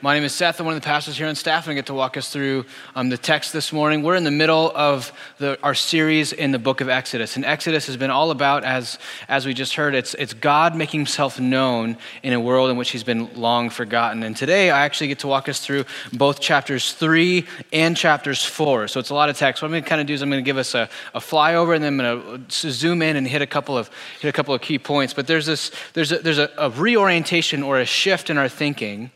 My name is Seth. I'm one of the pastors here on staff, and I get to walk us through um, the text this morning. We're in the middle of the, our series in the book of Exodus. And Exodus has been all about, as, as we just heard, it's, it's God making himself known in a world in which he's been long forgotten. And today I actually get to walk us through both chapters three and chapters four. So it's a lot of text. What I'm going to kind of do is I'm going to give us a, a flyover, and then I'm going to zoom in and hit a couple of, hit a couple of key points. But there's, this, there's, a, there's a, a reorientation or a shift in our thinking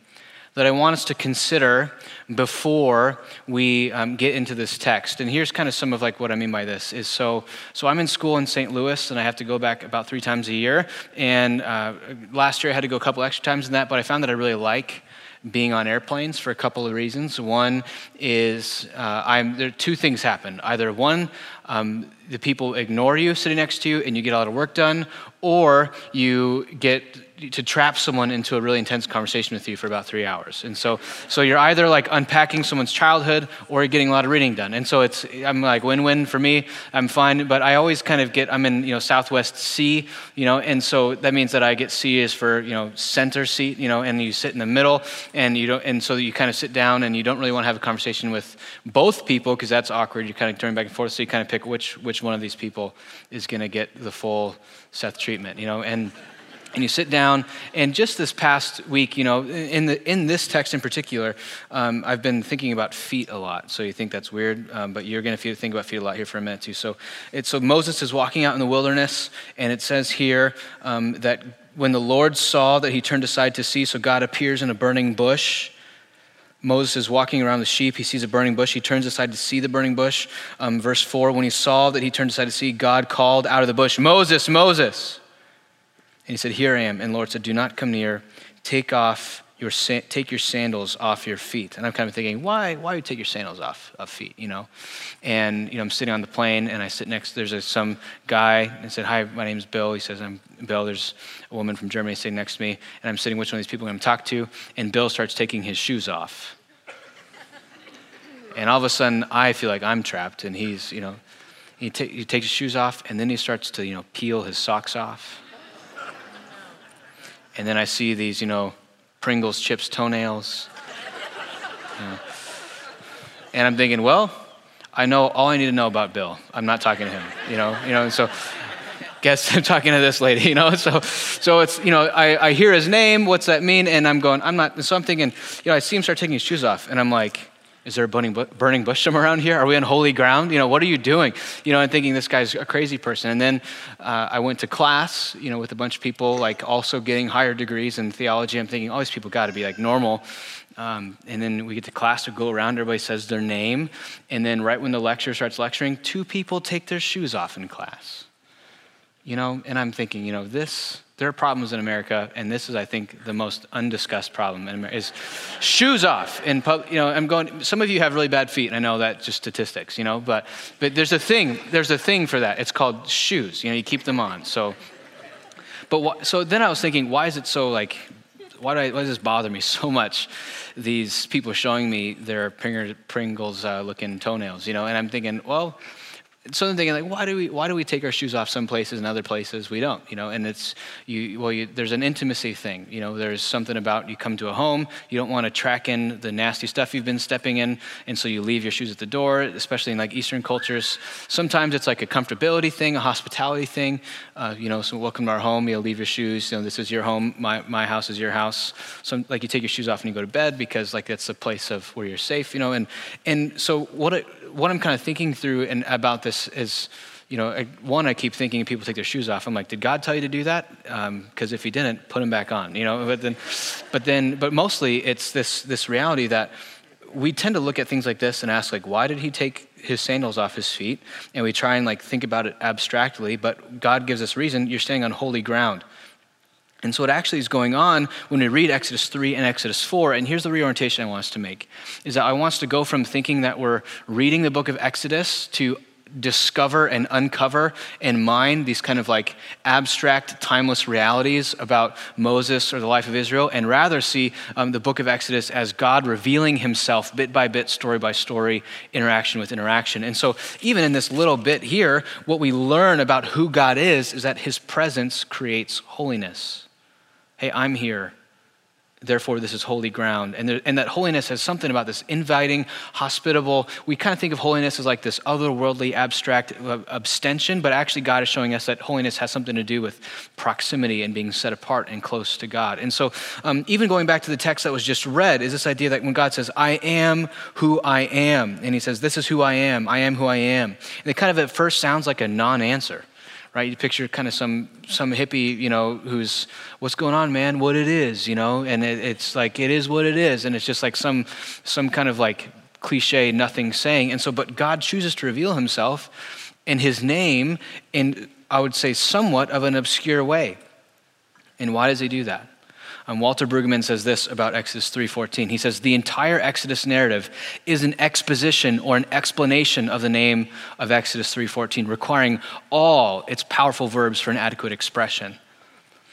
that I want us to consider before we um, get into this text. And here's kind of some of like what I mean by this is so so I'm in school in St. Louis and I have to go back about three times a year. And uh, last year I had to go a couple extra times in that, but I found that I really like being on airplanes for a couple of reasons. One is uh, I'm, there two things happen. Either one, um, the people ignore you sitting next to you and you get a lot of work done, or you get to trap someone into a really intense conversation with you for about three hours. And so, so you're either like unpacking someone's childhood or you're getting a lot of reading done. And so it's, I'm like win-win for me. I'm fine, but I always kind of get, I'm in, you know, Southwest C, you know, and so that means that I get C is for, you know, center seat, you know, and you sit in the middle and you don't, and so you kind of sit down and you don't really want to have a conversation with both people because that's awkward. You're kind of turning back and forth. So you kind of pick which, which one of these people is going to get the full Seth treatment, you know, and, and you sit down and just this past week you know in, the, in this text in particular um, i've been thinking about feet a lot so you think that's weird um, but you're going to think about feet a lot here for a minute too so it's so moses is walking out in the wilderness and it says here um, that when the lord saw that he turned aside to see so god appears in a burning bush Moses is walking around the sheep. He sees a burning bush. He turns aside to see the burning bush. Um, verse 4 When he saw that he turned aside to see, God called out of the bush, Moses, Moses. And he said, Here I am. And Lord said, Do not come near. Take off your take your sandals off your feet. And I'm kind of thinking, why why you take your sandals off of feet, you know? And you know, I'm sitting on the plane and I sit next there's a, some guy and said, Hi, my name's Bill. He says, I'm Bill. There's a woman from Germany sitting next to me, and I'm sitting which one of these people I'm gonna talk to, and Bill starts taking his shoes off. and all of a sudden I feel like I'm trapped and he's, you know, he, ta- he takes his shoes off and then he starts to, you know, peel his socks off and then I see these, you know, Pringles chips toenails. You. And I'm thinking, well, I know all I need to know about Bill. I'm not talking to him, you know, you know, and so guess I'm talking to this lady, you know. So, so it's you know, I, I hear his name. What's that mean? And I'm going, I'm not. So I'm thinking, you know, I see him start taking his shoes off, and I'm like, is there a burning, burning bush somewhere around here? Are we on holy ground? You know, what are you doing? You know, and thinking this guy's a crazy person. And then uh, I went to class, you know, with a bunch of people like also getting higher degrees in theology. I'm thinking, all these people got to be like normal. Um, and then we get to class to go around, everybody says their name. And then right when the lecturer starts lecturing, two people take their shoes off in class. You know, and I'm thinking, you know, this there are problems in America, and this is, I think, the most undiscussed problem in America, is shoes off. In pub, you know, I'm going. Some of you have really bad feet. And I know that just statistics, you know, but but there's a thing. There's a thing for that. It's called shoes. You know, you keep them on. So, but wh- so then I was thinking, why is it so like? Why, do I, why does this bother me so much? These people showing me their Pringles uh, looking toenails, you know, and I'm thinking, well so I'm thinking like, why do we why do we take our shoes off some places and other places we don't? You know, and it's you well, you, there's an intimacy thing. You know, there's something about you come to a home, you don't want to track in the nasty stuff you've been stepping in, and so you leave your shoes at the door. Especially in like Eastern cultures, sometimes it's like a comfortability thing, a hospitality thing. Uh, you know, so welcome to our home. You'll leave your shoes. You know, this is your home. My my house is your house. So like you take your shoes off and you go to bed because like that's a place of where you're safe. You know, and and so what. It, what I'm kind of thinking through and about this is, you know, one, I keep thinking people take their shoes off. I'm like, did God tell you to do that? Because um, if He didn't, put them back on. You know, but then, but then, but mostly it's this this reality that we tend to look at things like this and ask, like, why did He take his sandals off his feet? And we try and like think about it abstractly, but God gives us reason. You're standing on holy ground. And so, what actually is going on when we read Exodus 3 and Exodus 4, and here's the reorientation I want us to make, is that I want us to go from thinking that we're reading the book of Exodus to discover and uncover and mine these kind of like abstract, timeless realities about Moses or the life of Israel, and rather see um, the book of Exodus as God revealing himself bit by bit, story by story, interaction with interaction. And so, even in this little bit here, what we learn about who God is is that his presence creates holiness hey, I'm here. Therefore this is holy ground. And, there, and that holiness has something about this inviting, hospitable. We kind of think of holiness as like this otherworldly, abstract uh, abstention, but actually, God is showing us that holiness has something to do with proximity and being set apart and close to God. And so, um, even going back to the text that was just read, is this idea that when God says, I am who I am, and He says, This is who I am, I am who I am, and it kind of at first sounds like a non answer right? You picture kind of some some hippie, you know, who's what's going on, man? What it is, you know? And it, it's like it is what it is, and it's just like some some kind of like cliche, nothing saying. And so, but God chooses to reveal Himself in His name in I would say somewhat of an obscure way. And why does He do that? Um, Walter Brueggemann says this about Exodus 3:14. He says the entire Exodus narrative is an exposition or an explanation of the name of Exodus 3:14, requiring all its powerful verbs for an adequate expression.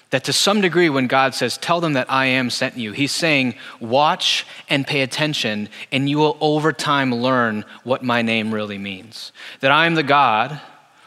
That to some degree, when God says, Tell them that I am sent you, He's saying, Watch and pay attention, and you will over time learn what my name really means. That I am the God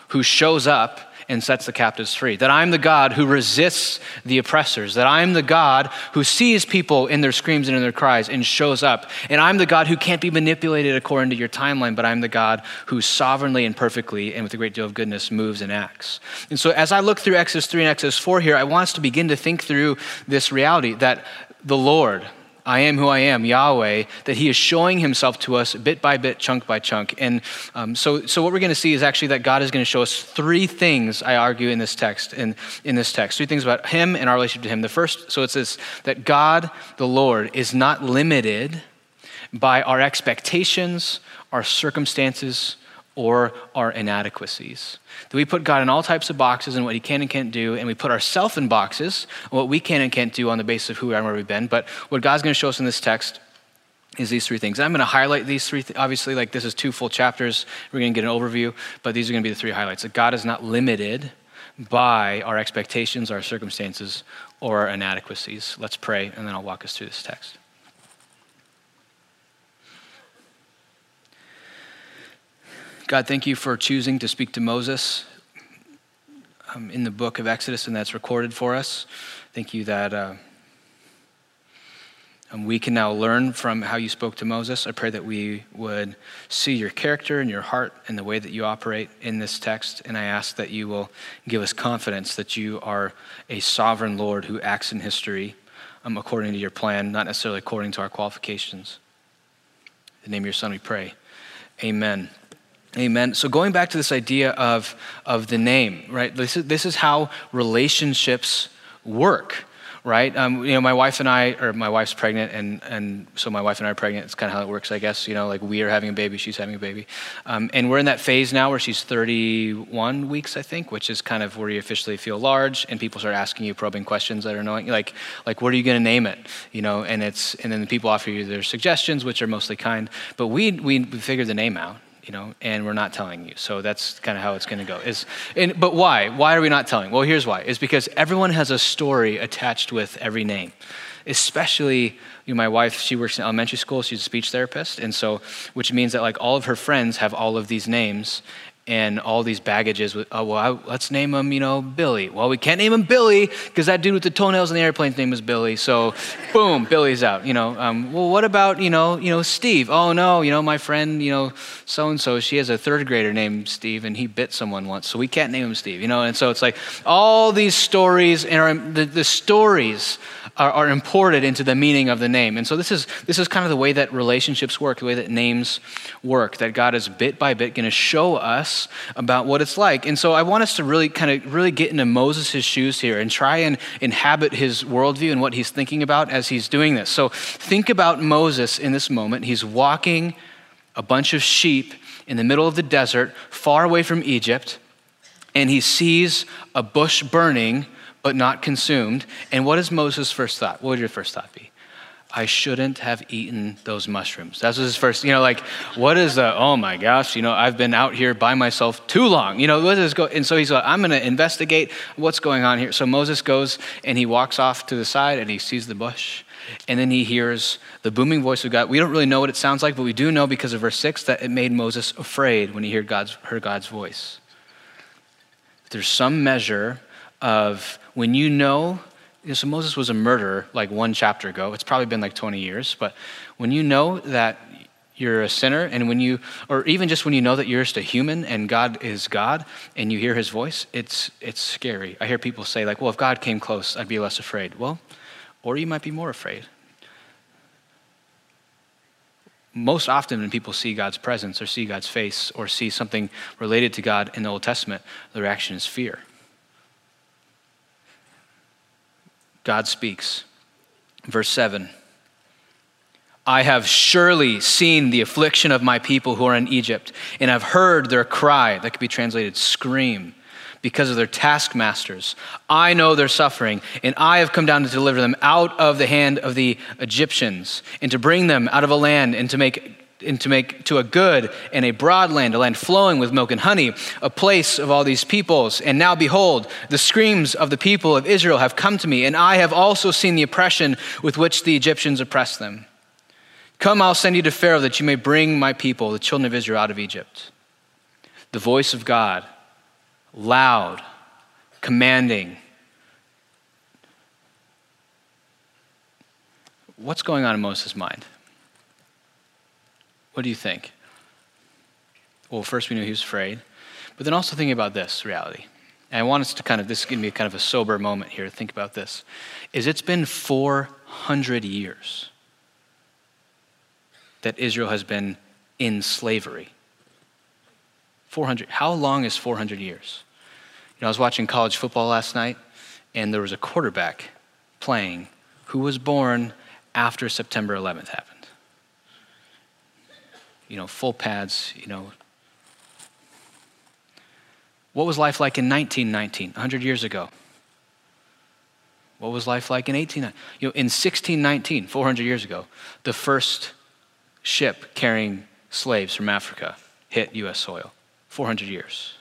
who shows up and sets the captives free. That I'm the God who resists the oppressors. That I'm the God who sees people in their screams and in their cries and shows up. And I'm the God who can't be manipulated according to your timeline, but I'm the God who sovereignly and perfectly and with a great deal of goodness moves and acts. And so as I look through Exodus 3 and Exodus 4 here, I want us to begin to think through this reality that the Lord, I am who I am, Yahweh, that He is showing Himself to us bit by bit, chunk by chunk. And um, so, so what we're going to see is actually that God is going to show us three things. I argue in this text, in, in this text, three things about Him and our relationship to Him. The first, so it says that God, the Lord, is not limited by our expectations, our circumstances, or our inadequacies. That we put God in all types of boxes and what He can and can't do, and we put ourselves in boxes, what we can and can't do on the basis of who we are and where we've been. But what God's going to show us in this text is these three things. I'm going to highlight these three. Th- obviously, like this is two full chapters. We're going to get an overview, but these are going to be the three highlights. That God is not limited by our expectations, our circumstances, or our inadequacies. Let's pray, and then I'll walk us through this text. God, thank you for choosing to speak to Moses um, in the book of Exodus, and that's recorded for us. Thank you that uh, um, we can now learn from how you spoke to Moses. I pray that we would see your character and your heart and the way that you operate in this text. And I ask that you will give us confidence that you are a sovereign Lord who acts in history um, according to your plan, not necessarily according to our qualifications. In the name of your Son, we pray. Amen. Amen. So going back to this idea of, of the name, right? This is, this is how relationships work, right? Um, you know, my wife and I, or my wife's pregnant, and, and so my wife and I are pregnant. It's kind of how it works, I guess. You know, like we are having a baby, she's having a baby. Um, and we're in that phase now where she's 31 weeks, I think, which is kind of where you officially feel large, and people start asking you probing questions that are annoying, like, like what are you going to name it? You know, and it's, and then the people offer you their suggestions, which are mostly kind. But we, we figured the name out you know, and we're not telling you. So that's kind of how it's going to go. Is, and, but why? Why are we not telling? Well, here's why. Is because everyone has a story attached with every name. Especially, you know, my wife, she works in elementary school. She's a speech therapist, and so, which means that like all of her friends have all of these names, and all these baggages with, oh, well, I, let's name him, you know, Billy. Well, we can't name him Billy because that dude with the toenails in the airplane's name is Billy. So, boom, Billy's out. You know, um, well, what about, you know, you know, Steve? Oh, no, you know, my friend, you know, so and so, she has a third grader named Steve, and he bit someone once, so we can't name him Steve. You know, and so it's like all these stories, and the, the stories are, are imported into the meaning of the name. And so this is this is kind of the way that relationships work, the way that names work. That God is bit by bit going to show us about what it's like. And so I want us to really kind of really get into Moses' shoes here and try and inhabit his worldview and what he's thinking about as he's doing this. So think about Moses in this moment. He's walking a bunch of sheep in the middle of the desert, far away from Egypt, and he sees a bush burning but not consumed. And what is Moses' first thought? What would your first thought be? I shouldn't have eaten those mushrooms. That was his first, you know, like, what is the, oh my gosh, you know, I've been out here by myself too long. You know, what is go? And so he's like, I'm going to investigate what's going on here. So Moses goes and he walks off to the side and he sees the bush. And then he hears the booming voice of God. We don't really know what it sounds like, but we do know because of verse 6 that it made Moses afraid when he heard God's, heard God's voice. There's some measure of when you know so Moses was a murderer like one chapter ago. It's probably been like 20 years. But when you know that you're a sinner, and when you, or even just when you know that you're just a human and God is God and you hear his voice, it's, it's scary. I hear people say, like, well, if God came close, I'd be less afraid. Well, or you might be more afraid. Most often, when people see God's presence or see God's face or see something related to God in the Old Testament, the reaction is fear. God speaks. Verse 7 I have surely seen the affliction of my people who are in Egypt, and I've heard their cry, that could be translated scream, because of their taskmasters. I know their suffering, and I have come down to deliver them out of the hand of the Egyptians, and to bring them out of a land and to make and to make to a good and a broad land, a land flowing with milk and honey, a place of all these peoples. And now behold, the screams of the people of Israel have come to me, and I have also seen the oppression with which the Egyptians oppress them. Come, I'll send you to Pharaoh that you may bring my people, the children of Israel, out of Egypt. The voice of God, loud, commanding. What's going on in Moses' mind? What do you think? Well, first we knew he was afraid, but then also thinking about this reality. And I want us to kind of, this is going to be kind of a sober moment here to think about this. Is it's been 400 years that Israel has been in slavery. 400. How long is 400 years? You know, I was watching college football last night, and there was a quarterback playing who was born after September 11th happened you know, full pads, you know. What was life like in 1919, 100 years ago? What was life like in 18? You know, in 1619, 400 years ago, the first ship carrying slaves from Africa hit U.S. soil. 400 years.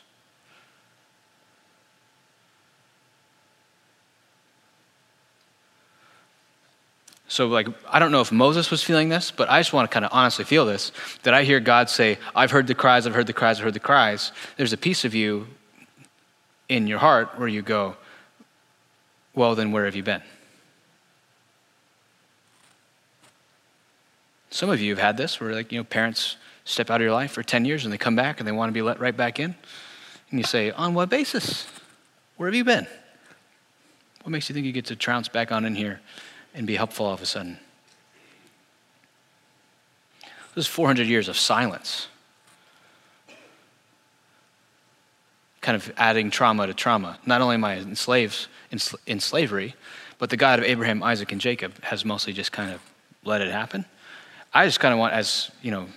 So, like, I don't know if Moses was feeling this, but I just want to kind of honestly feel this that I hear God say, I've heard the cries, I've heard the cries, I've heard the cries. There's a piece of you in your heart where you go, Well, then where have you been? Some of you have had this where, like, you know, parents step out of your life for 10 years and they come back and they want to be let right back in. And you say, On what basis? Where have you been? What makes you think you get to trounce back on in here and be helpful all of a sudden. This is 400 years of silence. Kind of adding trauma to trauma. Not only am I enslaved in, in slavery, but the God of Abraham, Isaac, and Jacob has mostly just kind of let it happen. I just kind of want, as you know,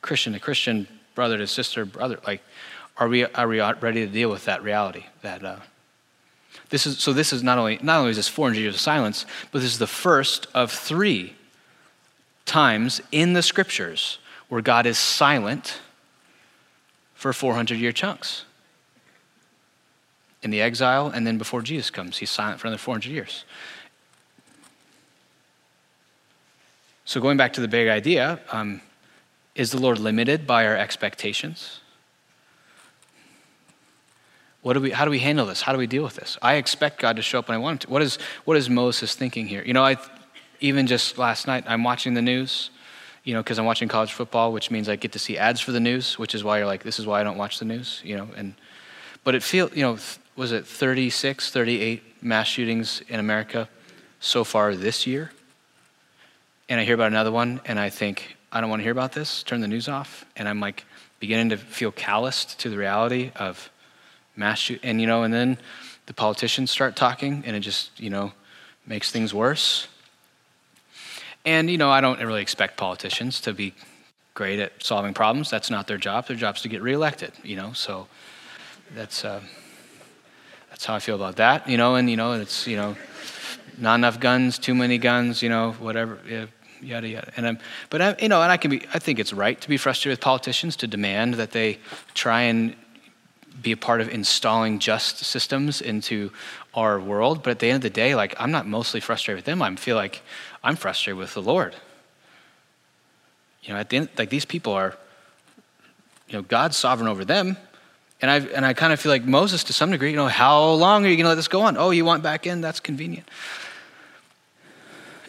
Christian to Christian, brother to sister, brother, like, are we, are we ready to deal with that reality? That uh, this is, so this is not only, not only is this 400 years of silence, but this is the first of three times in the scriptures where God is silent for 400 year chunks. In the exile, and then before Jesus comes, he's silent for another 400 years. So, going back to the big idea, um, is the Lord limited by our expectations? What do we, how do we handle this? How do we deal with this? I expect God to show up when I want him to. What is, what is Moses thinking here? You know, I, even just last night, I'm watching the news, you know, because I'm watching college football, which means I get to see ads for the news, which is why you're like, this is why I don't watch the news, you know. And, but it feels, you know, was it 36, 38 mass shootings in America so far this year? And I hear about another one, and I think, I don't want to hear about this, turn the news off. And I'm like beginning to feel calloused to the reality of mass shoot, and you know, and then the politicians start talking, and it just you know makes things worse. And you know, I don't really expect politicians to be great at solving problems. That's not their job. Their job is to get reelected. You know, so that's uh, that's how I feel about that. You know, and you know, it's you know, not enough guns, too many guns. You know, whatever. Yeah, yada yada. And I'm, but I, you know, and I can be. I think it's right to be frustrated with politicians to demand that they try and be a part of installing just systems into our world. But at the end of the day, like I'm not mostly frustrated with them. I feel like I'm frustrated with the Lord. You know, at the end, like these people are, you know, God's sovereign over them, And I, and I kind of feel like Moses, to some degree, you know, how long are you going to let this go on? Oh, you want back in? That's convenient.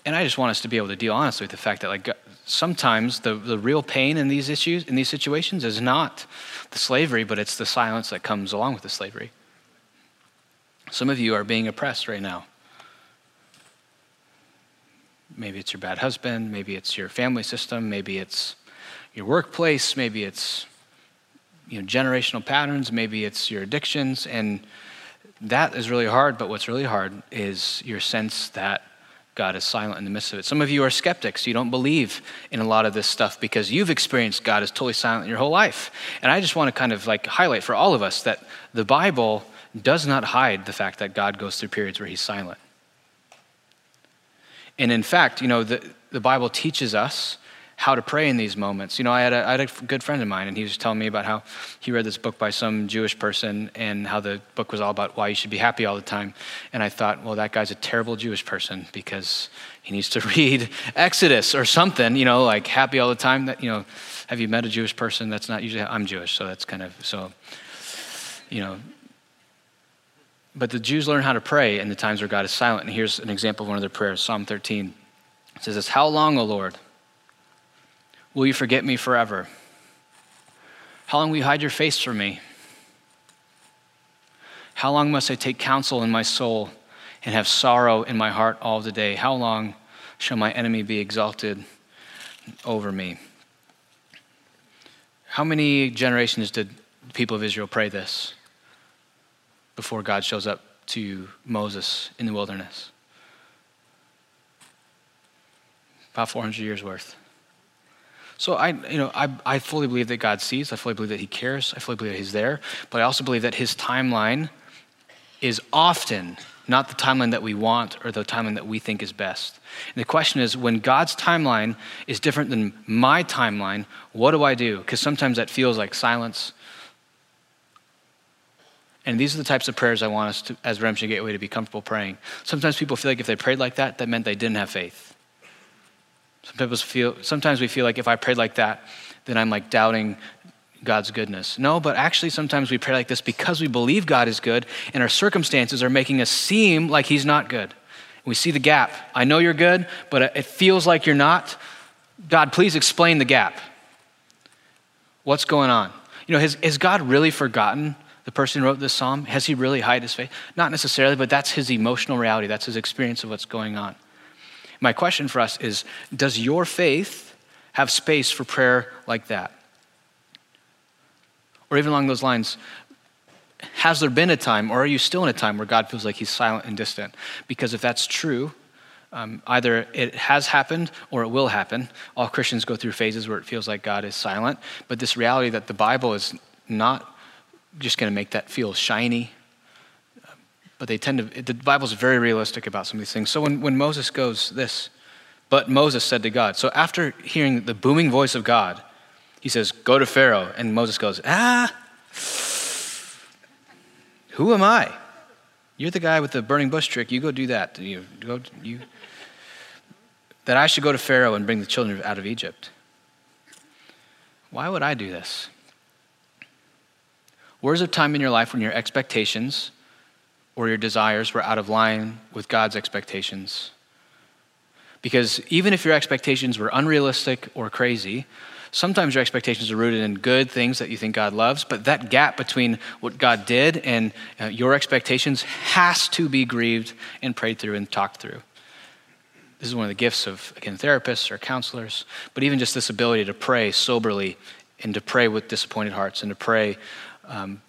And I just want us to be able to deal honestly with the fact that, like, uh, sometimes the, the real pain in these issues, in these situations, is not the slavery, but it's the silence that comes along with the slavery. Some of you are being oppressed right now. Maybe it's your bad husband, maybe it's your family system, maybe it's your workplace, maybe it's you know, generational patterns, maybe it's your addictions, and that is really hard. But what's really hard is your sense that God is silent in the midst of it. Some of you are skeptics. You don't believe in a lot of this stuff because you've experienced God is totally silent your whole life. And I just want to kind of like highlight for all of us that the Bible does not hide the fact that God goes through periods where he's silent. And in fact, you know, the, the Bible teaches us how to pray in these moments. You know, I had, a, I had a good friend of mine, and he was telling me about how he read this book by some Jewish person and how the book was all about why you should be happy all the time. And I thought, well, that guy's a terrible Jewish person because he needs to read Exodus or something, you know, like happy all the time. That, you know, have you met a Jewish person that's not usually, I'm Jewish, so that's kind of, so, you know, but the Jews learn how to pray in the times where God is silent. And here's an example of one of their prayers Psalm 13. It says this How long, O Lord, will you forget me forever? How long will you hide your face from me? How long must I take counsel in my soul and have sorrow in my heart all the day? How long shall my enemy be exalted over me? How many generations did the people of Israel pray this? before God shows up to Moses in the wilderness. About 400 years worth. So I, you know, I, I fully believe that God sees. I fully believe that He cares. I fully believe that He's there. But I also believe that His timeline is often not the timeline that we want or the timeline that we think is best. And the question is when God's timeline is different than my timeline, what do I do? Because sometimes that feels like silence. And these are the types of prayers I want us to, as Redemption Gateway to be comfortable praying. Sometimes people feel like if they prayed like that, that meant they didn't have faith. Sometimes, feel, sometimes we feel like if I prayed like that, then I'm like doubting God's goodness. No, but actually, sometimes we pray like this because we believe God is good and our circumstances are making us seem like He's not good. We see the gap. I know you're good, but it feels like you're not. God, please explain the gap. What's going on? You know, has, has God really forgotten the person who wrote this psalm? Has he really hide his face? Not necessarily, but that's his emotional reality. That's his experience of what's going on. My question for us is Does your faith have space for prayer like that? Or even along those lines, has there been a time, or are you still in a time where God feels like he's silent and distant? Because if that's true, um, either it has happened or it will happen. All Christians go through phases where it feels like God is silent, but this reality that the Bible is not just going to make that feel shiny. But they tend to, the Bible's very realistic about some of these things. So when, when Moses goes this, but Moses said to God, so after hearing the booming voice of God, he says, Go to Pharaoh. And Moses goes, Ah, who am I? You're the guy with the burning bush trick. You go do that. You go, you, that I should go to Pharaoh and bring the children out of Egypt. Why would I do this? Where's a time in your life when your expectations or your desires were out of line with God's expectations? Because even if your expectations were unrealistic or crazy, sometimes your expectations are rooted in good things that you think God loves, but that gap between what God did and uh, your expectations has to be grieved and prayed through and talked through. This is one of the gifts of, again, therapists or counselors, but even just this ability to pray soberly and to pray with disappointed hearts and to pray um,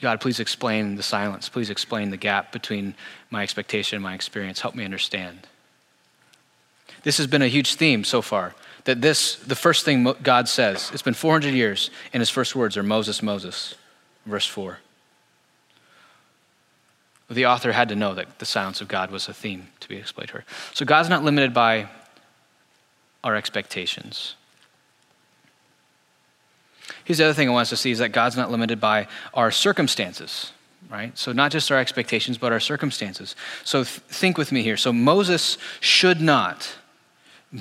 God, please explain the silence. Please explain the gap between my expectation and my experience. Help me understand. This has been a huge theme so far. That this, the first thing God says, it's been 400 years, and his first words are Moses, Moses, verse 4. The author had to know that the silence of God was a theme to be explained to her. So God's not limited by our expectations. Here's the other thing I want us to see is that God's not limited by our circumstances, right? So, not just our expectations, but our circumstances. So, th- think with me here. So, Moses should not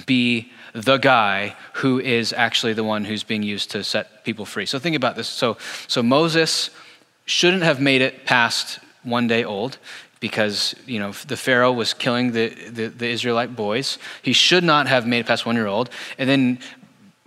be the guy who is actually the one who's being used to set people free. So, think about this. So, so Moses shouldn't have made it past one day old because you know the pharaoh was killing the, the, the, israelite boys he should not have made it past one year old and then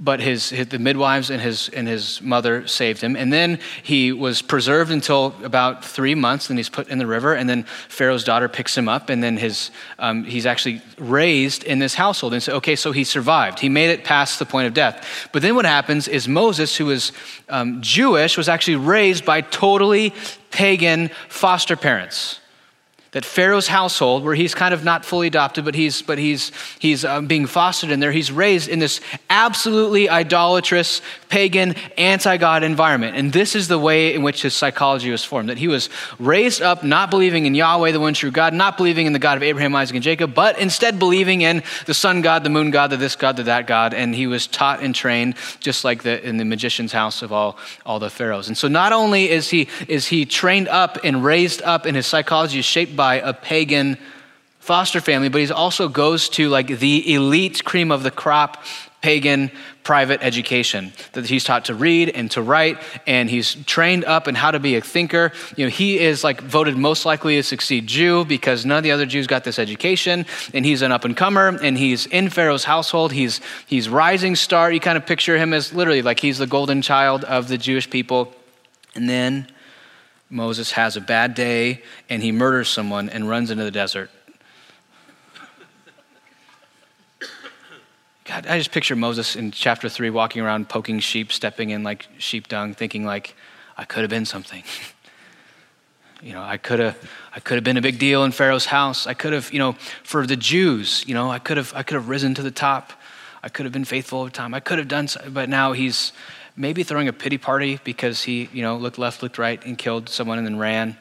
but his, his, the midwives and his and his mother saved him. And then he was preserved until about three months then he's put in the river and then pharaoh's daughter picks him up and then his um, he's actually raised in this household. And so okay so he survived. He made it past the point of death. But then what happens is moses who was um, jewish was actually raised by totally pagan foster parents that Pharaoh's household, where he's kind of not fully adopted, but he's, but he's, he's um, being fostered in there, he's raised in this absolutely idolatrous, pagan, anti God environment. And this is the way in which his psychology was formed that he was raised up not believing in Yahweh, the one true God, not believing in the God of Abraham, Isaac, and Jacob, but instead believing in the sun God, the moon God, the this God, the that God. And he was taught and trained just like the, in the magician's house of all, all the pharaohs. And so not only is he, is he trained up and raised up, and his psychology is shaped by by a pagan foster family, but he also goes to like the elite cream of the crop pagan private education that he's taught to read and to write and he's trained up in how to be a thinker. You know he is like voted most likely to succeed jew because none of the other jews got this education and he's an up and comer and he's in pharaoh's household. He's he's rising star. You kind of picture him as literally like he's the golden child of the jewish people. And then Moses has a bad day and he murders someone and runs into the desert. God, I just picture Moses in chapter three walking around poking sheep, stepping in like sheep dung, thinking like, I could have been something. you know, I could have, I could have been a big deal in Pharaoh's house. I could have, you know, for the Jews, you know, I could have, I could have risen to the top. I could have been faithful over time. I could have done, so, but now he's, maybe throwing a pity party because he, you know, looked left, looked right, and killed someone and then ran.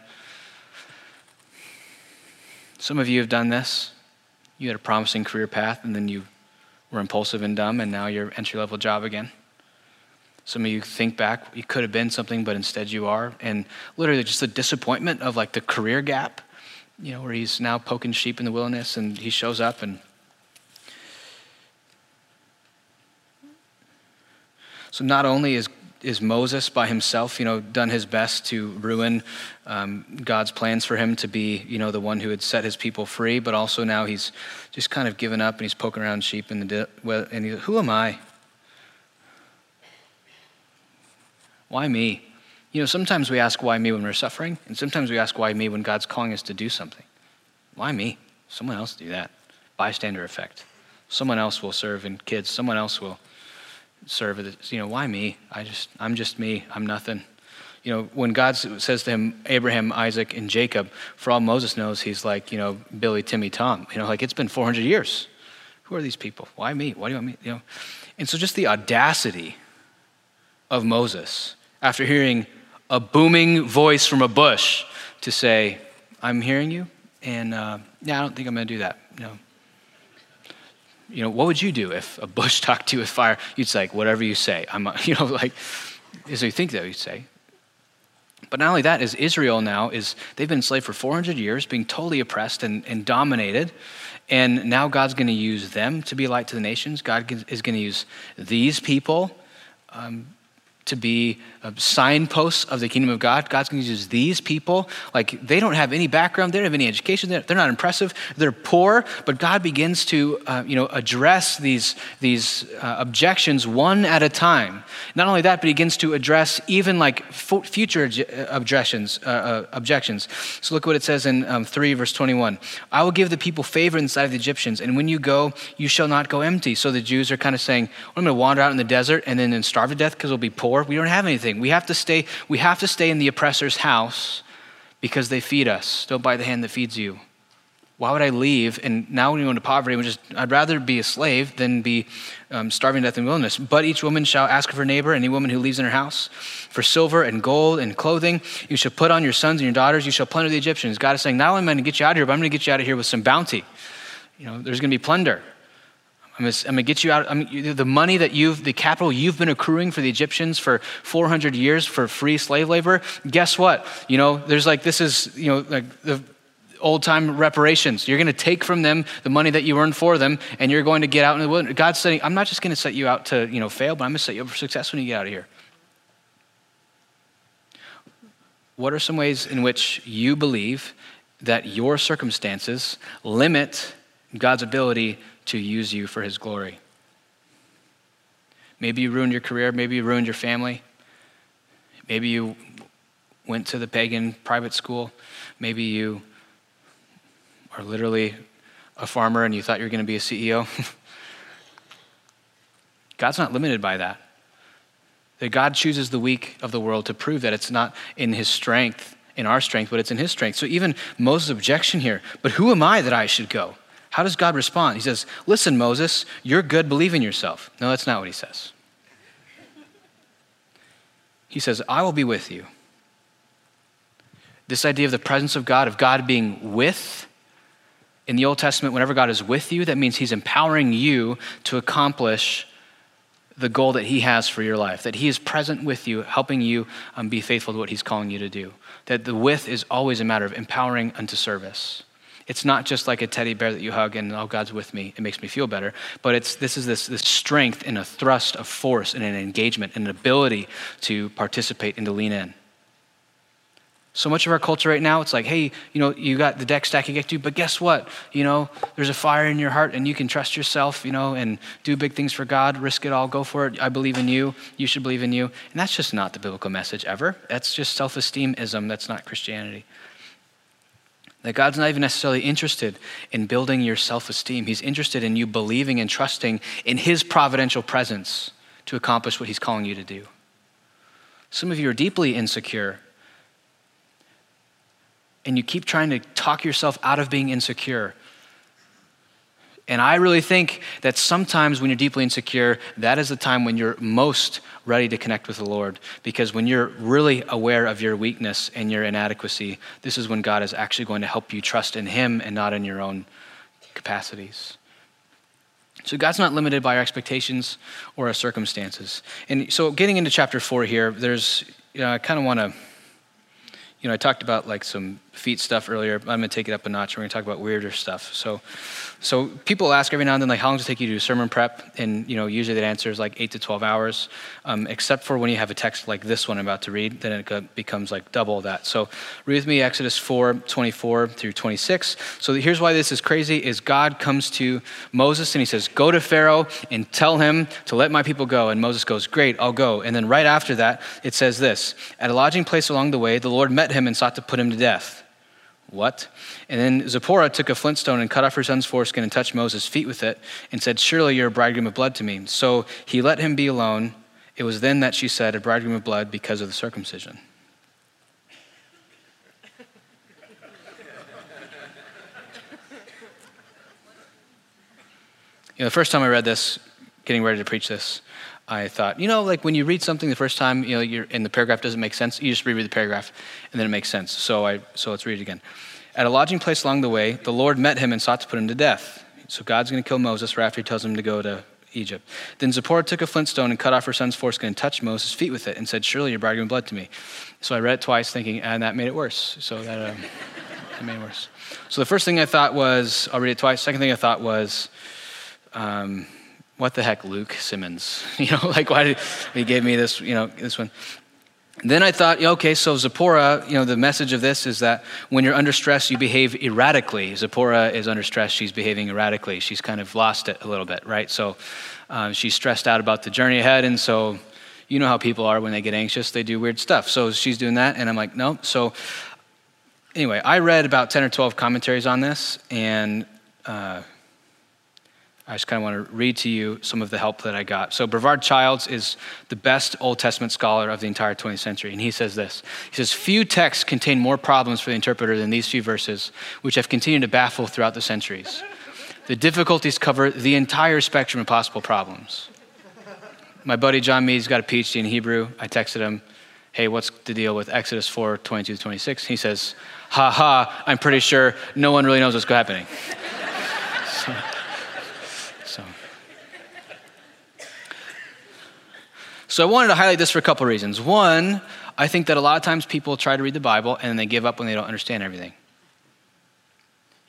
Some of you have done this. You had a promising career path and then you were impulsive and dumb, and now you're entry level job again. Some of you think back, you could have been something, but instead you are. And literally, just the disappointment of like the career gap, you know, where he's now poking sheep in the wilderness and he shows up and So not only is is Moses by himself, you know, done his best to ruin um, God's plans for him to be, you know, the one who had set his people free, but also now he's just kind of given up and he's poking around sheep in the and he, who am I? Why me? You know, sometimes we ask why me when we're suffering, and sometimes we ask why me when God's calling us to do something. Why me? Someone else do that. Bystander effect. Someone else will serve in kids. Someone else will serve it. You know, why me? I just, I'm just me. I'm nothing. You know, when God says to him, Abraham, Isaac, and Jacob, for all Moses knows, he's like, you know, Billy, Timmy, Tom. You know, like it's been 400 years. Who are these people? Why me? Why do you want me? You know, and so just the audacity of Moses after hearing a booming voice from a bush to say, I'm hearing you, and uh, yeah, I don't think I'm going to do that. No, you know, what would you do if a bush talked to you with fire? You'd say, whatever you say. I'm, you know, like, so you think that you'd say. But not only that, is Israel now is they've been enslaved for 400 years, being totally oppressed and, and dominated. And now God's going to use them to be light to the nations. God is going to use these people um, to be signposts of the kingdom of God. God's going to use these people. Like they don't have any background, they don't have any education, they're, not impressive, they're poor. But God begins to, uh, you know, address these these uh, objections one at a time. Not only that, but He begins to address even like future uh, objections. Uh, uh, objections. So look what it says in um, three verse twenty-one. I will give the people favor in the of the Egyptians, and when you go, you shall not go empty. So the Jews are kind of saying, well, I'm going to wander out in the desert and then starve to death because we'll be poor. We don't have anything. We have to stay, we have to stay in the oppressor's house because they feed us. Don't bite the hand that feeds you. Why would I leave? And now we go into poverty, we just, I'd rather be a slave than be um, starving to death in wilderness. But each woman shall ask of her neighbor, any woman who leaves in her house, for silver and gold and clothing. You shall put on your sons and your daughters. You shall plunder the Egyptians. God is saying, not only am I going to get you out of here, but I'm going to get you out of here with some bounty. You know, there's going to be plunder. I'm going to get you out. I mean, the money that you've, the capital you've been accruing for the Egyptians for 400 years for free slave labor. Guess what? You know, there's like, this is, you know, like the old time reparations. You're going to take from them the money that you earned for them, and you're going to get out in the wilderness. God's saying, I'm not just going to set you out to, you know, fail, but I'm going to set you up for success when you get out of here. what are some ways in which you believe that your circumstances limit God's ability to use you for his glory? Maybe you ruined your career, maybe you ruined your family. Maybe you went to the pagan private school. Maybe you are literally a farmer and you thought you were going to be a CEO. God's not limited by that. That God chooses the weak of the world to prove that it's not in his strength, in our strength, but it's in his strength. So even Moses' objection here, but who am I that I should go? How does God respond? He says, Listen, Moses, you're good, believe in yourself. No, that's not what he says. He says, I will be with you. This idea of the presence of God, of God being with, in the Old Testament, whenever God is with you, that means He's empowering you to accomplish the goal that He has for your life, that He is present with you, helping you um, be faithful to what He's calling you to do. That the with is always a matter of empowering unto service. It's not just like a teddy bear that you hug and, oh, God's with me. It makes me feel better. But it's, this is this, this strength and a thrust of force and an engagement and an ability to participate and to lean in. So much of our culture right now, it's like, hey, you know, you got the deck stack you get to, but guess what? You know, there's a fire in your heart and you can trust yourself, you know, and do big things for God, risk it all, go for it. I believe in you. You should believe in you. And that's just not the biblical message ever. That's just self esteemism. That's not Christianity. That God's not even necessarily interested in building your self esteem. He's interested in you believing and trusting in His providential presence to accomplish what He's calling you to do. Some of you are deeply insecure and you keep trying to talk yourself out of being insecure. And I really think that sometimes when you're deeply insecure, that is the time when you're most ready to connect with the Lord. Because when you're really aware of your weakness and your inadequacy, this is when God is actually going to help you trust in Him and not in your own capacities. So God's not limited by our expectations or our circumstances. And so getting into chapter four here, there's, you know, I kind of want to you know, I talked about like some feet stuff earlier. I'm going to take it up a notch. We're going to talk about weirder stuff. So, so people ask every now and then, like, how long does it take you to do sermon prep? And you know, usually that answer is like eight to twelve hours, um, except for when you have a text like this one I'm about to read. Then it becomes like double that. So, read with me Exodus 4, 24 through 26. So here's why this is crazy: is God comes to Moses and he says, "Go to Pharaoh and tell him to let my people go." And Moses goes, "Great, I'll go." And then right after that, it says this: At a lodging place along the way, the Lord met him and sought to put him to death. What? And then Zipporah took a flintstone and cut off her son's foreskin and touched Moses' feet with it and said, Surely you're a bridegroom of blood to me. So he let him be alone. It was then that she said, A bridegroom of blood because of the circumcision. You know, the first time I read this, getting ready to preach this, I thought, you know, like when you read something the first time, you know, you're, and the paragraph doesn't make sense, you just reread the paragraph, and then it makes sense. So I, so let's read it again. At a lodging place along the way, the Lord met him and sought to put him to death. So God's going to kill Moses right after he tells him to go to Egypt. Then Zipporah took a flintstone and cut off her son's foreskin and touched Moses' feet with it and said, Surely you're bragging blood to me. So I read it twice thinking, and that made it worse. So that, um, that made it worse. So the first thing I thought was, I'll read it twice. Second thing I thought was, um, what the heck, Luke Simmons? You know, like why did he gave me this, you know, this one? Then I thought, okay, so Zipporah, you know, the message of this is that when you're under stress, you behave erratically. Zipporah is under stress, she's behaving erratically. She's kind of lost it a little bit, right? So um, she's stressed out about the journey ahead, and so you know how people are when they get anxious, they do weird stuff. So she's doing that, and I'm like, no. So anyway, I read about 10 or 12 commentaries on this, and uh, I just kind of want to read to you some of the help that I got. So, Brevard Childs is the best Old Testament scholar of the entire 20th century, and he says this He says, Few texts contain more problems for the interpreter than these few verses, which have continued to baffle throughout the centuries. The difficulties cover the entire spectrum of possible problems. My buddy John Mead's got a PhD in Hebrew. I texted him, Hey, what's the deal with Exodus 4 22 to 26? He says, Ha ha, I'm pretty sure no one really knows what's happening. so, So I wanted to highlight this for a couple of reasons. One, I think that a lot of times people try to read the Bible and then they give up when they don't understand everything.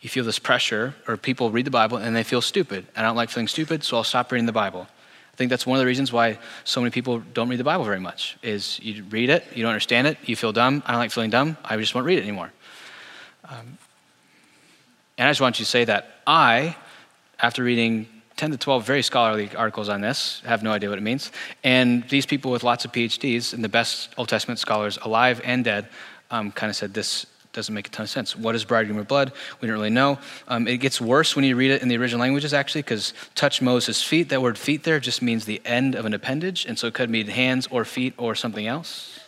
You feel this pressure, or people read the Bible and they feel stupid. And I don't like feeling stupid, so I'll stop reading the Bible. I think that's one of the reasons why so many people don't read the Bible very much. Is you read it, you don't understand it, you feel dumb. I don't like feeling dumb. I just won't read it anymore. Um, and I just want you to say that I, after reading 10 to 12 very scholarly articles on this, have no idea what it means, and these people with lots of PhDs and the best Old Testament scholars alive and dead um, kind of said this doesn't make a ton of sense. What is bridegroom or blood? We don't really know. Um, it gets worse when you read it in the original languages, actually, because touch Moses' feet. That word feet there just means the end of an appendage, and so it could mean hands or feet or something else.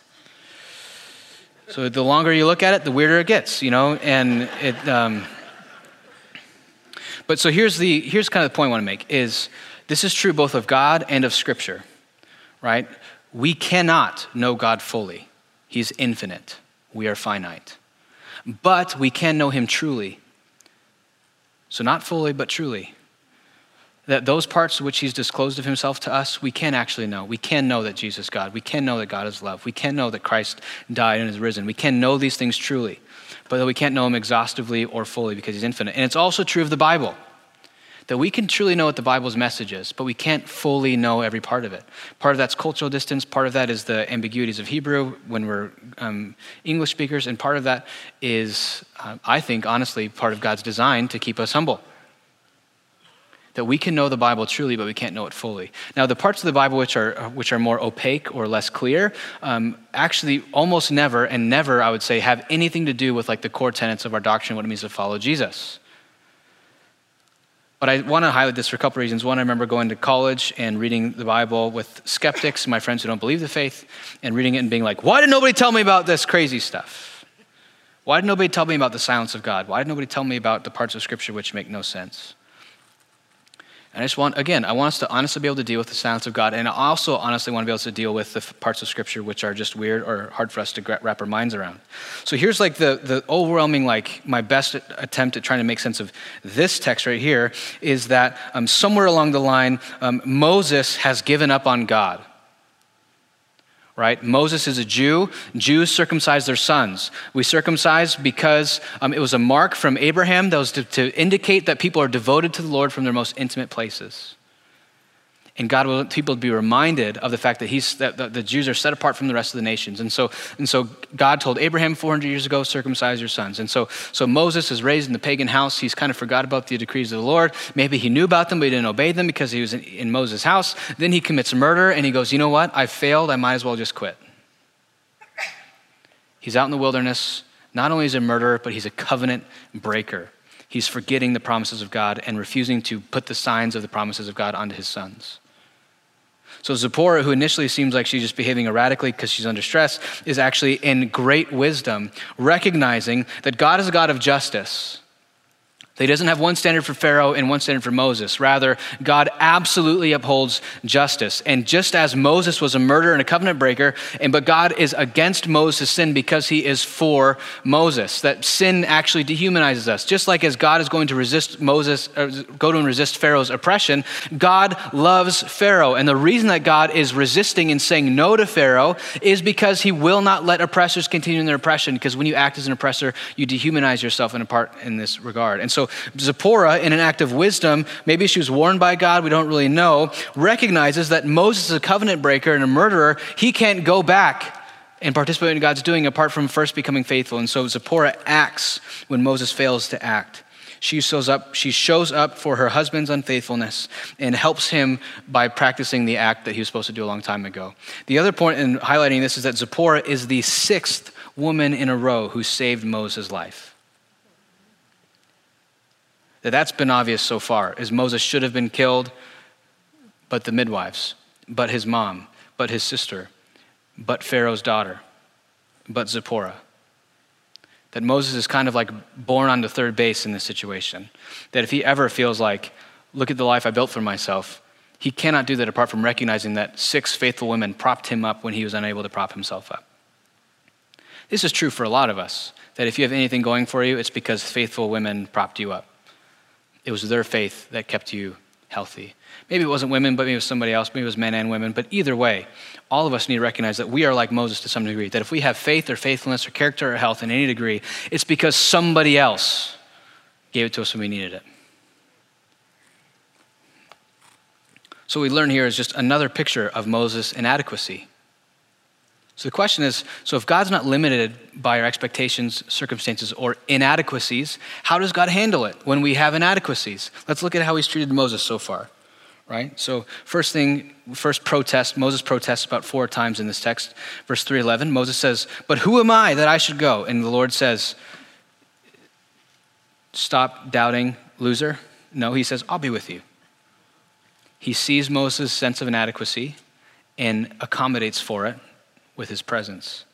So the longer you look at it, the weirder it gets, you know, and it. Um, but so here's the here's kind of the point I want to make is this is true both of God and of Scripture, right? We cannot know God fully. He's infinite. We are finite but we can know him truly. So, not fully, but truly. That those parts which he's disclosed of himself to us, we can actually know. We can know that Jesus is God. We can know that God is love. We can know that Christ died and is risen. We can know these things truly, but that we can't know him exhaustively or fully because he's infinite. And it's also true of the Bible that we can truly know what the Bible's message is, but we can't fully know every part of it. Part of that's cultural distance, part of that is the ambiguities of Hebrew when we're um, English speakers, and part of that is, uh, I think, honestly, part of God's design to keep us humble. That we can know the Bible truly, but we can't know it fully. Now, the parts of the Bible which are, which are more opaque or less clear um, actually almost never, and never, I would say, have anything to do with like the core tenets of our doctrine, what it means to follow Jesus. But I want to highlight this for a couple reasons. One, I remember going to college and reading the Bible with skeptics, my friends who don't believe the faith, and reading it and being like, why did nobody tell me about this crazy stuff? Why did nobody tell me about the silence of God? Why did nobody tell me about the parts of Scripture which make no sense? And I just want, again, I want us to honestly be able to deal with the silence of God. And I also honestly want to be able to deal with the parts of Scripture which are just weird or hard for us to wrap our minds around. So here's like the, the overwhelming, like my best attempt at trying to make sense of this text right here is that um, somewhere along the line, um, Moses has given up on God right? Moses is a Jew. Jews circumcise their sons. We circumcise because um, it was a mark from Abraham that was to, to indicate that people are devoted to the Lord from their most intimate places. And God will people be reminded of the fact that, he's, that the, the Jews are set apart from the rest of the nations. And so, and so God told Abraham 400 years ago, circumcise your sons. And so, so Moses is raised in the pagan house. He's kind of forgot about the decrees of the Lord. Maybe he knew about them, but he didn't obey them because he was in, in Moses' house. Then he commits murder and he goes, you know what? I failed. I might as well just quit. He's out in the wilderness. Not only is he a murderer, but he's a covenant breaker. He's forgetting the promises of God and refusing to put the signs of the promises of God onto his sons. So Zipporah, who initially seems like she's just behaving erratically because she's under stress, is actually in great wisdom, recognizing that God is a God of justice he doesn't have one standard for Pharaoh and one standard for Moses. Rather, God absolutely upholds justice. And just as Moses was a murderer and a covenant breaker, and but God is against Moses' sin because he is for Moses. That sin actually dehumanizes us. Just like as God is going to resist Moses, uh, go to and resist Pharaoh's oppression, God loves Pharaoh. And the reason that God is resisting and saying no to Pharaoh is because he will not let oppressors continue in their oppression. Because when you act as an oppressor, you dehumanize yourself in a part in this regard. And so Zipporah, in an act of wisdom, maybe she was warned by God, we don't really know, recognizes that Moses is a covenant breaker and a murderer. He can't go back and participate in God's doing apart from first becoming faithful. And so Zipporah acts when Moses fails to act. She shows up, she shows up for her husband's unfaithfulness and helps him by practicing the act that he was supposed to do a long time ago. The other point in highlighting this is that Zipporah is the sixth woman in a row who saved Moses' life that that's been obvious so far is Moses should have been killed, but the midwives, but his mom, but his sister, but Pharaoh's daughter, but Zipporah. That Moses is kind of like born on the third base in this situation. That if he ever feels like, look at the life I built for myself, he cannot do that apart from recognizing that six faithful women propped him up when he was unable to prop himself up. This is true for a lot of us. That if you have anything going for you, it's because faithful women propped you up. It was their faith that kept you healthy. Maybe it wasn't women, but maybe it was somebody else. Maybe it was men and women. But either way, all of us need to recognize that we are like Moses to some degree. That if we have faith or faithfulness or character or health in any degree, it's because somebody else gave it to us when we needed it. So, what we learn here is just another picture of Moses' inadequacy. So, the question is so, if God's not limited by our expectations, circumstances, or inadequacies, how does God handle it when we have inadequacies? Let's look at how he's treated Moses so far, right? So, first thing, first protest, Moses protests about four times in this text. Verse 311, Moses says, But who am I that I should go? And the Lord says, Stop doubting, loser. No, he says, I'll be with you. He sees Moses' sense of inadequacy and accommodates for it with his presence.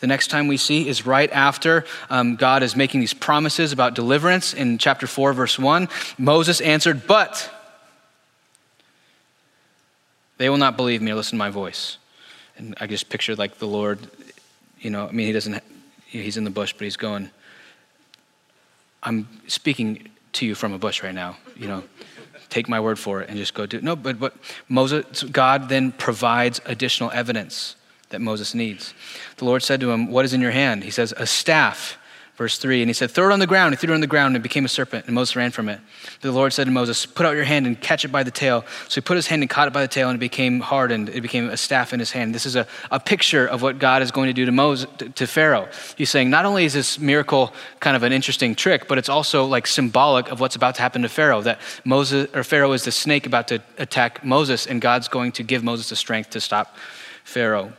The next time we see is right after um, God is making these promises about deliverance in chapter 4, verse 1. Moses answered, But they will not believe me or listen to my voice. And I just pictured like the Lord, you know, I mean, he doesn't, he's in the bush, but he's going, I'm speaking to you from a bush right now, you know. Take my word for it and just go do it. No, but, but Moses, God then provides additional evidence that Moses needs. The Lord said to him, What is in your hand? He says, A staff. Verse 3, and he said, Throw it on the ground. He threw it on the ground and it became a serpent, and Moses ran from it. The Lord said to Moses, Put out your hand and catch it by the tail. So he put his hand and caught it by the tail, and it became hardened. It became a staff in his hand. This is a, a picture of what God is going to do to, Moses, to Pharaoh. He's saying, Not only is this miracle kind of an interesting trick, but it's also like symbolic of what's about to happen to Pharaoh. That Moses or Pharaoh is the snake about to attack Moses, and God's going to give Moses the strength to stop Pharaoh.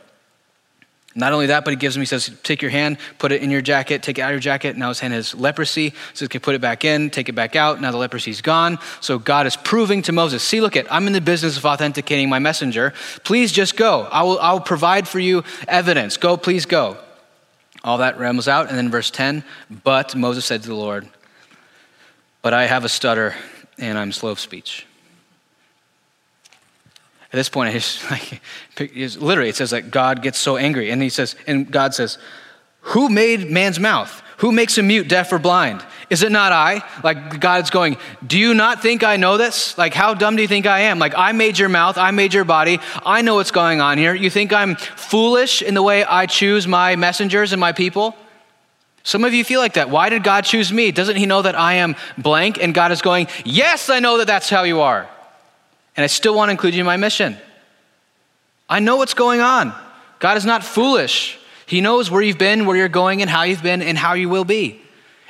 Not only that, but he gives him, he says, take your hand, put it in your jacket, take it out of your jacket. Now his hand has leprosy. So he can put it back in, take it back out. Now the leprosy's gone. So God is proving to Moses, see, look at, I'm in the business of authenticating my messenger. Please just go. I will, I will provide for you evidence. Go, please go. All that rambles out. And then verse 10, but Moses said to the Lord, but I have a stutter and I'm slow of speech. At this point, it's literally, it says that God gets so angry. And he says, and God says, Who made man's mouth? Who makes him mute, deaf, or blind? Is it not I? Like God's going, Do you not think I know this? Like, how dumb do you think I am? Like, I made your mouth, I made your body, I know what's going on here. You think I'm foolish in the way I choose my messengers and my people? Some of you feel like that. Why did God choose me? Doesn't He know that I am blank? And God is going, Yes, I know that that's how you are and I still want to include you in my mission. I know what's going on. God is not foolish. He knows where you've been, where you're going, and how you've been, and how you will be.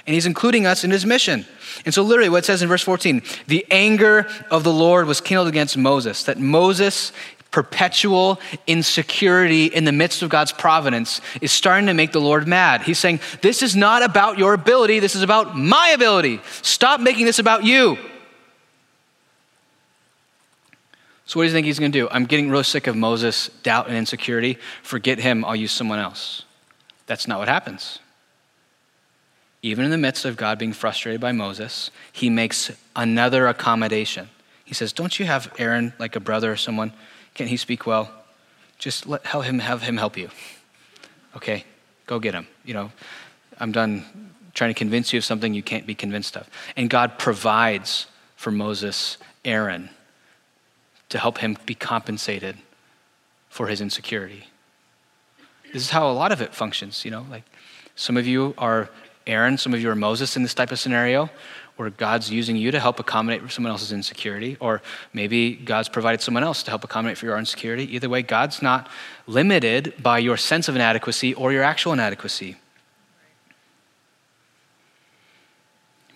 And He's including us in His mission. And so, literally, what it says in verse 14 the anger of the Lord was kindled against Moses, that Moses, perpetual insecurity in the midst of God's providence is starting to make the Lord mad. He's saying, This is not about your ability, this is about my ability. Stop making this about you. So, what do you think he's going to do? I'm getting real sick of Moses' doubt and insecurity. Forget him, I'll use someone else. That's not what happens. Even in the midst of God being frustrated by Moses, he makes another accommodation. He says, Don't you have Aaron like a brother or someone? Can't he speak well? Just let him have him help you. Okay, go get him. You know, I'm done trying to convince you of something you can't be convinced of. And God provides for Moses Aaron to help him be compensated for his insecurity. This is how a lot of it functions, you know, like some of you are Aaron, some of you are Moses in this type of scenario where God's using you to help accommodate someone else's insecurity, or maybe God's provided someone else to help accommodate for your insecurity. Either way, God's not limited by your sense of inadequacy or your actual inadequacy.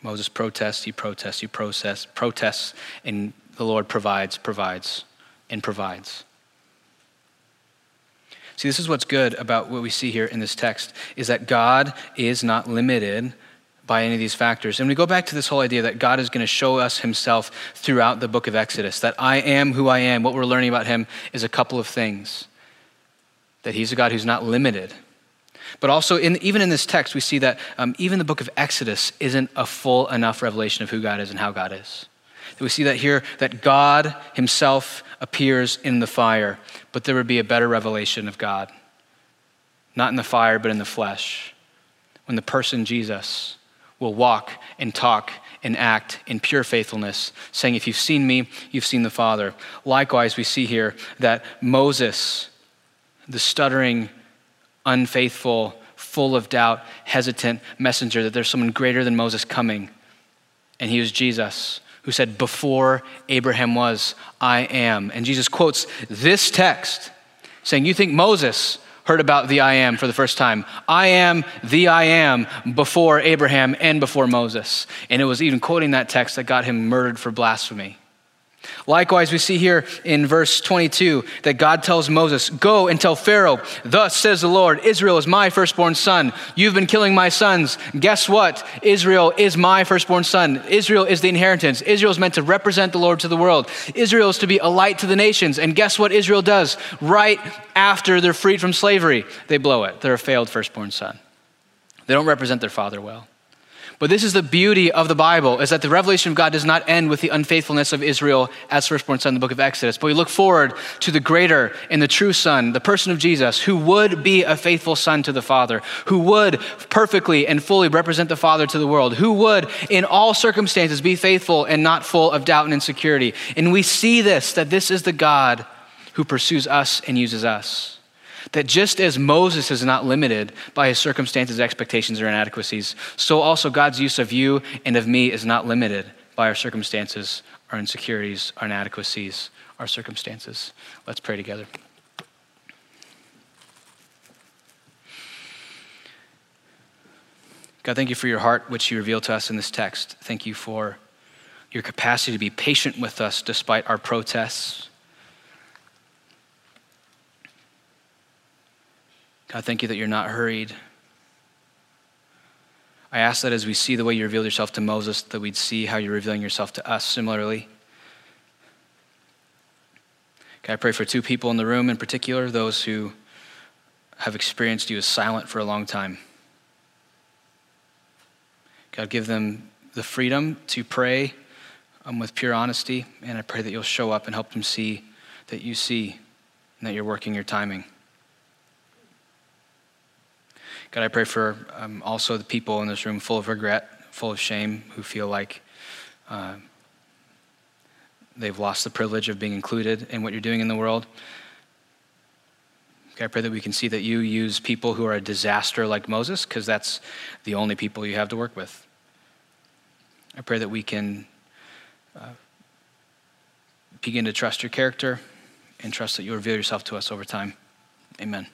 Moses protests, he protests, he protests, protests, and the Lord provides, provides, and provides. See, this is what's good about what we see here in this text is that God is not limited by any of these factors. And we go back to this whole idea that God is going to show us himself throughout the book of Exodus, that I am who I am. What we're learning about him is a couple of things. That he's a God who's not limited. But also, in, even in this text, we see that um, even the book of Exodus isn't a full enough revelation of who God is and how God is. We see that here that God himself appears in the fire, but there would be a better revelation of God. Not in the fire, but in the flesh. When the person Jesus will walk and talk and act in pure faithfulness, saying, If you've seen me, you've seen the Father. Likewise, we see here that Moses, the stuttering, unfaithful, full of doubt, hesitant messenger, that there's someone greater than Moses coming, and he was Jesus who said, Before Abraham was, I am. And Jesus quotes this text saying, You think Moses heard about the I am for the first time? I am the I am before Abraham and before Moses. And it was even quoting that text that got him murdered for blasphemy. Likewise, we see here in verse 22 that God tells Moses, Go and tell Pharaoh, Thus says the Lord, Israel is my firstborn son. You've been killing my sons. Guess what? Israel is my firstborn son. Israel is the inheritance. Israel is meant to represent the Lord to the world. Israel is to be a light to the nations. And guess what Israel does? Right after they're freed from slavery, they blow it. They're a failed firstborn son. They don't represent their father well. But this is the beauty of the Bible, is that the revelation of God does not end with the unfaithfulness of Israel as firstborn son in the book of Exodus, but we look forward to the greater and the true son, the person of Jesus, who would be a faithful son to the Father, who would perfectly and fully represent the Father to the world, who would in all circumstances be faithful and not full of doubt and insecurity. And we see this, that this is the God who pursues us and uses us. That just as Moses is not limited by his circumstances, expectations, or inadequacies, so also God's use of you and of me is not limited by our circumstances, our insecurities, our inadequacies, our circumstances. Let's pray together. God, thank you for your heart, which you reveal to us in this text. Thank you for your capacity to be patient with us despite our protests God, thank you that you're not hurried. I ask that as we see the way you revealed yourself to Moses, that we'd see how you're revealing yourself to us similarly. God, I pray for two people in the room in particular, those who have experienced you as silent for a long time. God, give them the freedom to pray um, with pure honesty, and I pray that you'll show up and help them see that you see and that you're working your timing. God, I pray for um, also the people in this room full of regret, full of shame, who feel like uh, they've lost the privilege of being included in what you're doing in the world. God, I pray that we can see that you use people who are a disaster like Moses, because that's the only people you have to work with. I pray that we can uh, begin to trust your character and trust that you reveal yourself to us over time. Amen.